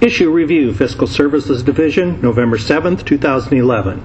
Issue Review Fiscal Services Division, November 7th, 2011.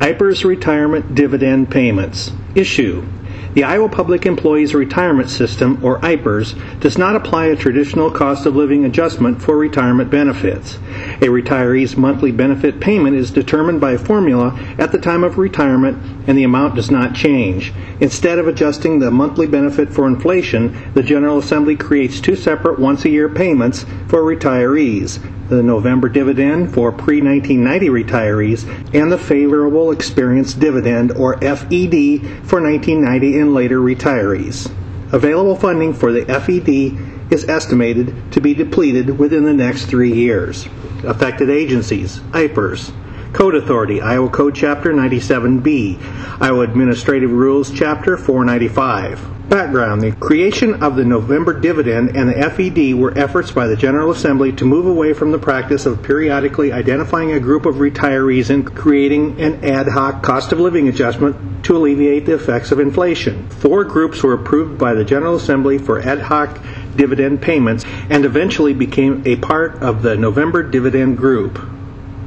IPERS Retirement Dividend Payments. Issue the Iowa Public Employees Retirement System, or IPERS, does not apply a traditional cost of living adjustment for retirement benefits. A retiree's monthly benefit payment is determined by a formula at the time of retirement and the amount does not change. Instead of adjusting the monthly benefit for inflation, the General Assembly creates two separate once a year payments for retirees the November dividend for pre 1990 retirees, and the favorable experience dividend, or FED, for 1990 and later retirees. Available funding for the FED is estimated to be depleted within the next three years. Affected agencies, IPERS, Code Authority, Iowa Code Chapter 97B, Iowa Administrative Rules Chapter 495. Background The creation of the November dividend and the FED were efforts by the General Assembly to move away from the practice of periodically identifying a group of retirees and creating an ad hoc cost of living adjustment to alleviate the effects of inflation. Four groups were approved by the General Assembly for ad hoc dividend payments and eventually became a part of the November dividend group.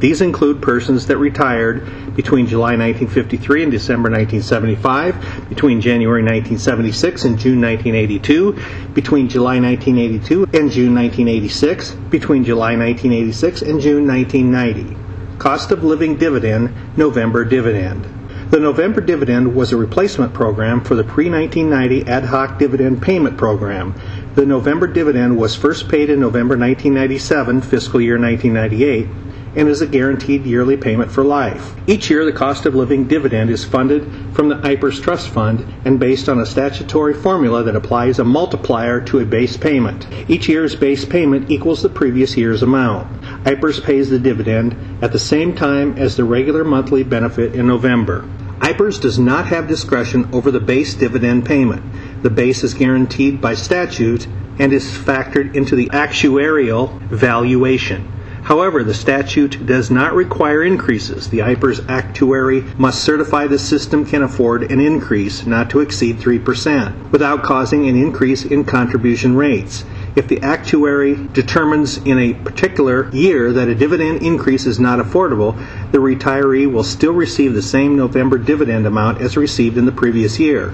These include persons that retired between July 1953 and December 1975, between January 1976 and June 1982, between July 1982 and June 1986, between July 1986 and June 1990. Cost of living dividend, November dividend. The November dividend was a replacement program for the pre 1990 ad hoc dividend payment program. The November dividend was first paid in November 1997, fiscal year 1998 and is a guaranteed yearly payment for life. Each year, the cost of living dividend is funded from the IPERS Trust Fund and based on a statutory formula that applies a multiplier to a base payment. Each year's base payment equals the previous year's amount. IPERS pays the dividend at the same time as the regular monthly benefit in November. IPERS does not have discretion over the base dividend payment. The base is guaranteed by statute and is factored into the actuarial valuation. However, the statute does not require increases. The IPERS actuary must certify the system can afford an increase not to exceed 3% without causing an increase in contribution rates. If the actuary determines in a particular year that a dividend increase is not affordable, the retiree will still receive the same November dividend amount as received in the previous year.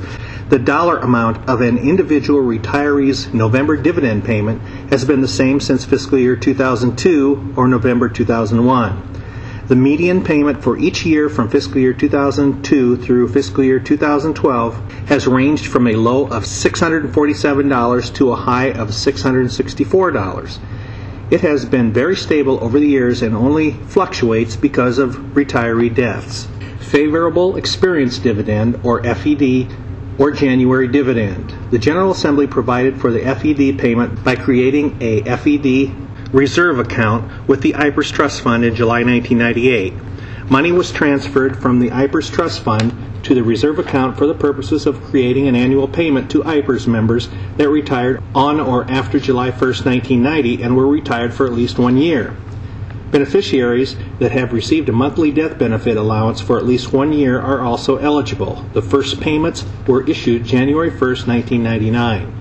The dollar amount of an individual retiree's November dividend payment has been the same since fiscal year 2002 or November 2001. The median payment for each year from fiscal year 2002 through fiscal year 2012 has ranged from a low of $647 to a high of $664. It has been very stable over the years and only fluctuates because of retiree deaths. Favorable Experience Dividend, or FED, or January dividend. The General Assembly provided for the FED payment by creating a FED reserve account with the IPERS Trust Fund in July 1998. Money was transferred from the IPERS Trust Fund to the reserve account for the purposes of creating an annual payment to IPERS members that retired on or after July 1, 1990 and were retired for at least one year. Beneficiaries that have received a monthly death benefit allowance for at least one year are also eligible. The first payments were issued January 1, 1999.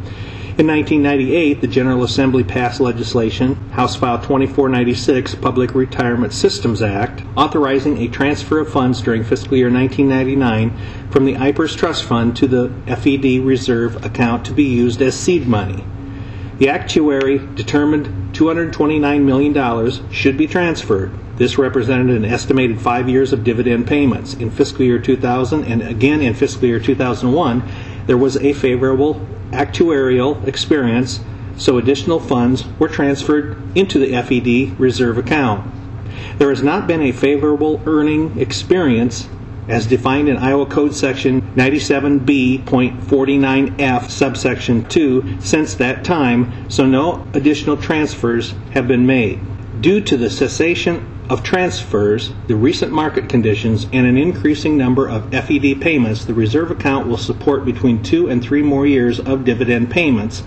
In 1998, the General Assembly passed legislation, House File 2496, Public Retirement Systems Act, authorizing a transfer of funds during fiscal year 1999 from the IPERS Trust Fund to the FED Reserve account to be used as seed money. The actuary determined $229 million should be transferred. This represented an estimated five years of dividend payments. In fiscal year 2000 and again in fiscal year 2001, there was a favorable actuarial experience, so additional funds were transferred into the FED reserve account. There has not been a favorable earning experience as defined in Iowa Code Section 97B.49F, subsection 2, since that time, so no additional transfers have been made. Due to the cessation of transfers, the recent market conditions, and an increasing number of FED payments, the reserve account will support between two and three more years of dividend payments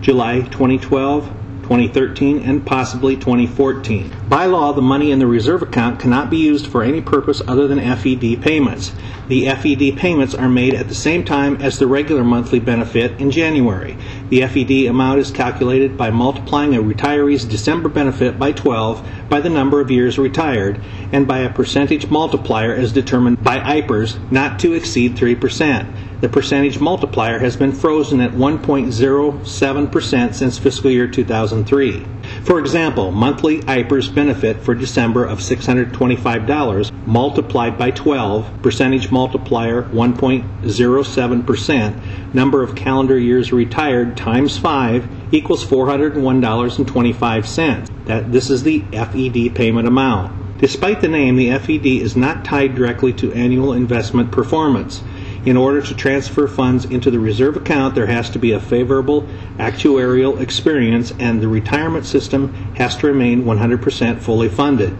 July 2012, 2013, and possibly 2014. By law, the money in the reserve account cannot be used for any purpose other than FED payments. The FED payments are made at the same time as the regular monthly benefit in January. The FED amount is calculated by multiplying a retiree's December benefit by 12 by the number of years retired and by a percentage multiplier as determined by IPERS not to exceed 3% the percentage multiplier has been frozen at 1.07% since fiscal year 2003. For example, monthly IPERS benefit for December of $625 multiplied by 12, percentage multiplier 1.07%, number of calendar years retired times 5 equals $401.25. That this is the FED payment amount. Despite the name, the FED is not tied directly to annual investment performance. In order to transfer funds into the reserve account, there has to be a favorable actuarial experience, and the retirement system has to remain 100% fully funded.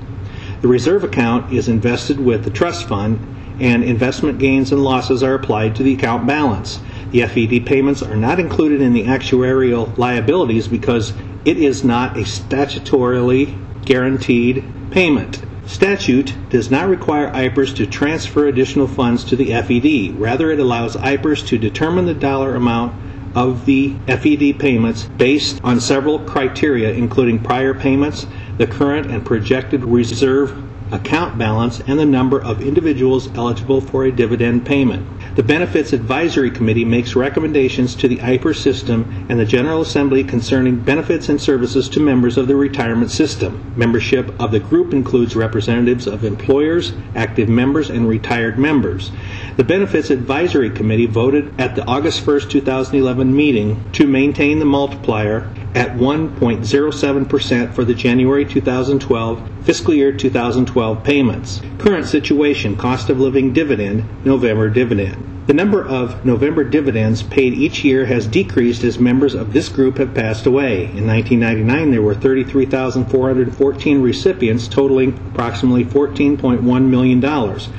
The reserve account is invested with the trust fund, and investment gains and losses are applied to the account balance. The FED payments are not included in the actuarial liabilities because it is not a statutorily guaranteed payment. Statute does not require IPERS to transfer additional funds to the FED. Rather, it allows IPERS to determine the dollar amount of the FED payments based on several criteria, including prior payments, the current and projected reserve account balance, and the number of individuals eligible for a dividend payment. The Benefits Advisory Committee makes recommendations to the IPER system and the General Assembly concerning benefits and services to members of the retirement system. Membership of the group includes representatives of employers, active members, and retired members. The Benefits Advisory Committee voted at the August 1, 2011 meeting to maintain the multiplier at 1.07% for the January 2012 fiscal year 2012 payments. Current situation cost of living dividend, November dividend. The number of November dividends paid each year has decreased as members of this group have passed away. In 1999, there were 33,414 recipients totaling approximately $14.1 million.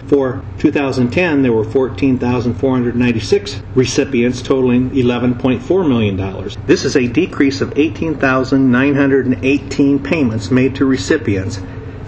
For 2010, there were 14,496 recipients totaling $11.4 million. This is a decrease of 18,918 payments made to recipients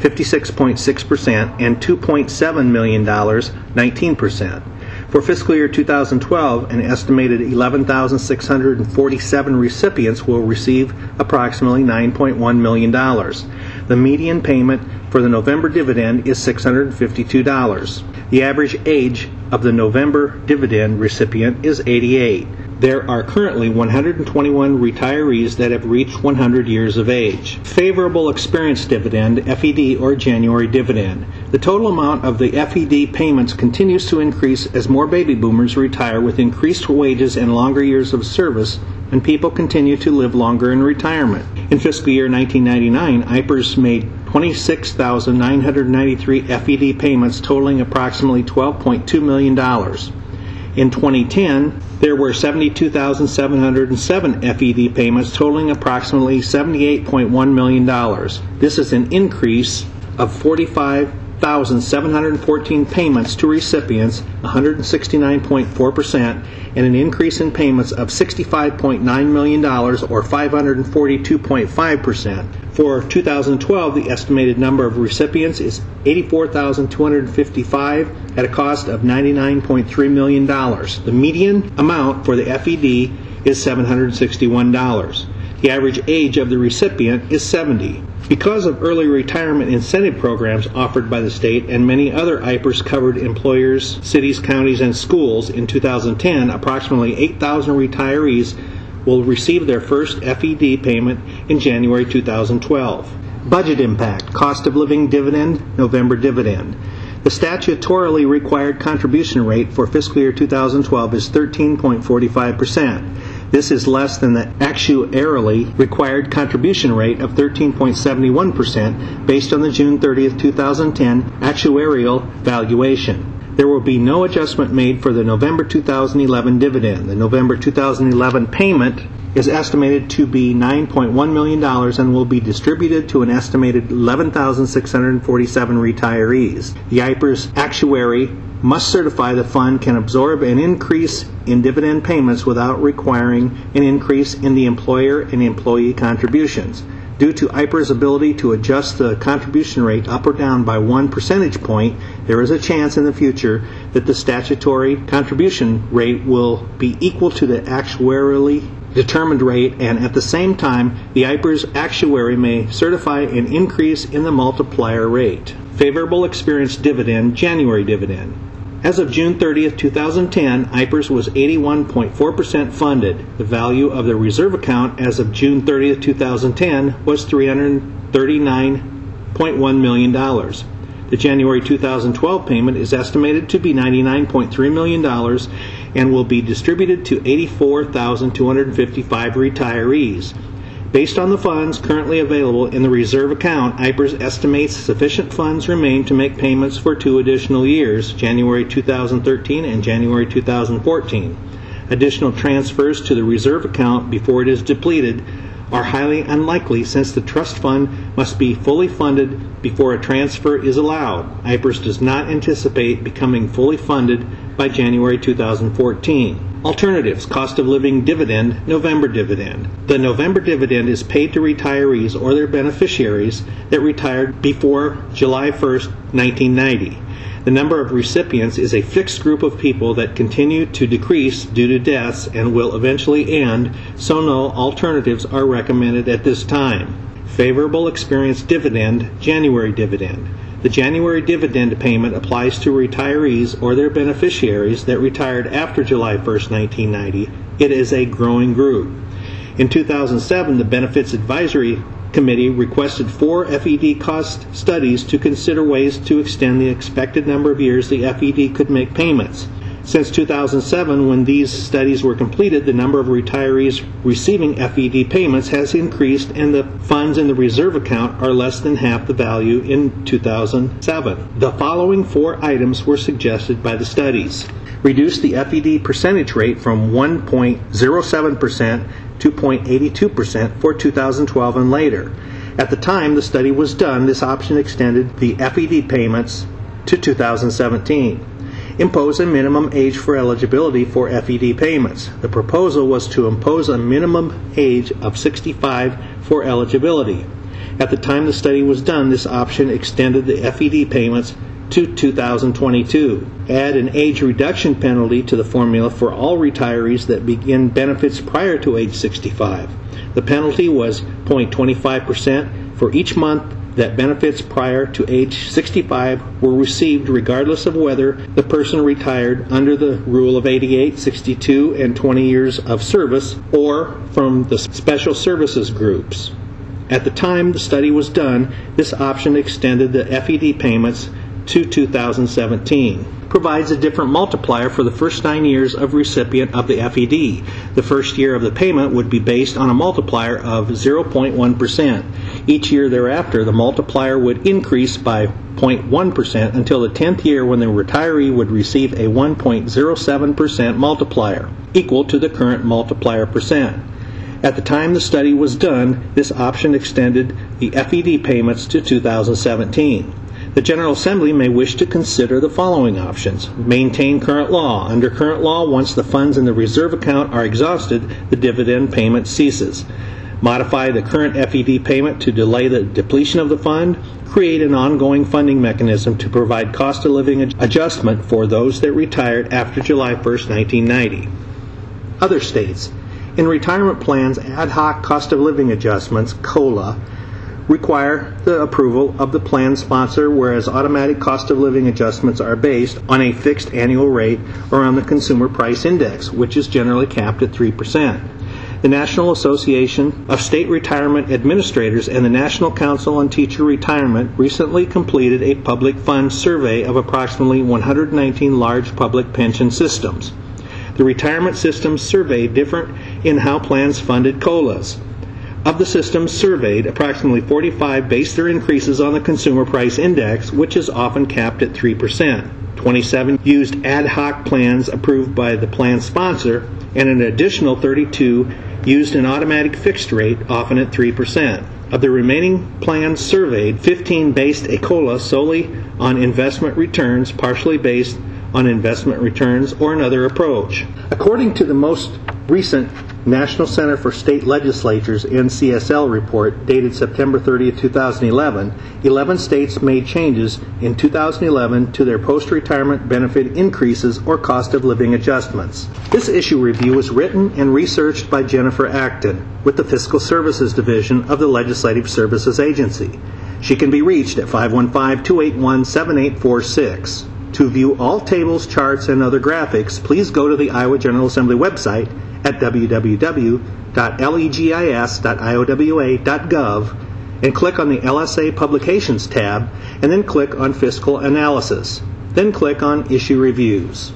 56.6%, and $2.7 million, 19%. For fiscal year 2012, an estimated 11,647 recipients will receive approximately $9.1 million. The median payment for the November dividend is $652. The average age of the November dividend recipient is 88. There are currently 121 retirees that have reached 100 years of age. Favorable experience dividend, FED or January dividend. The total amount of the FED payments continues to increase as more baby boomers retire with increased wages and longer years of service and people continue to live longer in retirement. In fiscal year 1999, IPERS made 26,993 FED payments totaling approximately $12.2 million. In 2010, there were 72,707 FED payments totaling approximately $78.1 million. This is an increase of 45,714 payments to recipients, 169.4%, and an increase in payments of $65.9 million or 542.5%. For 2012, the estimated number of recipients is 84,255 at a cost of $99.3 million. The median amount for the FED is $761. The average age of the recipient is 70. Because of early retirement incentive programs offered by the state and many other IPERS covered employers, cities, counties, and schools in 2010, approximately 8,000 retirees will receive their first FED payment in January 2012. Budget impact, cost of living dividend, November dividend. The statutorily required contribution rate for fiscal year 2012 is 13.45%. This is less than the actuarially required contribution rate of 13.71% based on the June 30, 2010 actuarial valuation there will be no adjustment made for the November 2011 dividend. The November 2011 payment is estimated to be $9.1 million and will be distributed to an estimated 11,647 retirees. The IPERS actuary must certify the fund can absorb an increase in dividend payments without requiring an increase in the employer and employee contributions. Due to IPER's ability to adjust the contribution rate up or down by one percentage point, there is a chance in the future that the statutory contribution rate will be equal to the actuarially determined rate, and at the same time, the IPER's actuary may certify an increase in the multiplier rate. Favorable experience dividend, January dividend. As of June 30, 2010, IPERS was 81.4% funded. The value of the reserve account as of June 30, 2010 was $339.1 million. The January 2012 payment is estimated to be $99.3 million and will be distributed to 84,255 retirees. Based on the funds currently available in the reserve account, IPERS estimates sufficient funds remain to make payments for two additional years, January 2013 and January 2014. Additional transfers to the reserve account before it is depleted are highly unlikely since the trust fund must be fully funded before a transfer is allowed. IPERS does not anticipate becoming fully funded by January 2014. Alternatives cost of living dividend, November dividend. The November dividend is paid to retirees or their beneficiaries that retired before July 1, 1990. The number of recipients is a fixed group of people that continue to decrease due to deaths and will eventually end, so no alternatives are recommended at this time. Favorable experience dividend, January dividend. The January dividend payment applies to retirees or their beneficiaries that retired after July 1, 1990. It is a growing group. In 2007, the Benefits Advisory Committee requested four FED cost studies to consider ways to extend the expected number of years the FED could make payments. Since 2007, when these studies were completed, the number of retirees receiving FED payments has increased and the funds in the reserve account are less than half the value in 2007. The following four items were suggested by the studies. Reduce the FED percentage rate from 1.07% to 0.82% for 2012 and later. At the time the study was done, this option extended the FED payments to 2017 impose a minimum age for eligibility for FED payments. The proposal was to impose a minimum age of 65 for eligibility. At the time the study was done, this option extended the FED payments to 2022. Add an age reduction penalty to the formula for all retirees that begin benefits prior to age 65. The penalty was 0.25% for each month that benefits prior to age 65 were received regardless of whether the person retired under the Rule of 88, 62, and 20 years of service or from the special services groups. At the time the study was done, this option extended the FED payments to 2017 provides a different multiplier for the first nine years of recipient of the FED. The first year of the payment would be based on a multiplier of 0.1%. Each year thereafter, the multiplier would increase by 0.1% until the 10th year when the retiree would receive a 1.07% multiplier, equal to the current multiplier percent. At the time the study was done, this option extended the FED payments to 2017. The General Assembly may wish to consider the following options. Maintain current law. Under current law, once the funds in the reserve account are exhausted, the dividend payment ceases. Modify the current FED payment to delay the depletion of the fund. Create an ongoing funding mechanism to provide cost of living adjustment for those that retired after July 1, 1990. Other states. In retirement plans, ad hoc cost of living adjustments, COLA, require the approval of the plan sponsor, whereas automatic cost of living adjustments are based on a fixed annual rate or on the Consumer Price Index, which is generally capped at 3%. The National Association of State Retirement Administrators and the National Council on Teacher Retirement recently completed a public fund survey of approximately 119 large public pension systems. The retirement systems surveyed different in how plans funded COLAs. Of the systems surveyed, approximately 45 based their increases on the Consumer Price Index, which is often capped at 3%. 27 used ad hoc plans approved by the plan sponsor, and an additional 32 used an automatic fixed rate, often at 3%. Of the remaining plans surveyed, 15 based a COLA solely on investment returns, partially based on investment returns or another approach. According to the most recent National Center for State Legislatures NCSL report dated September 30, 2011, 11 states made changes in 2011 to their post-retirement benefit increases or cost of living adjustments. This issue review was written and researched by Jennifer Acton with the Fiscal Services Division of the Legislative Services Agency. She can be reached at 515-281-7846. To view all tables, charts, and other graphics, please go to the Iowa General Assembly website at www.legis.iowa.gov and click on the LSA Publications tab and then click on Fiscal Analysis. Then click on Issue Reviews.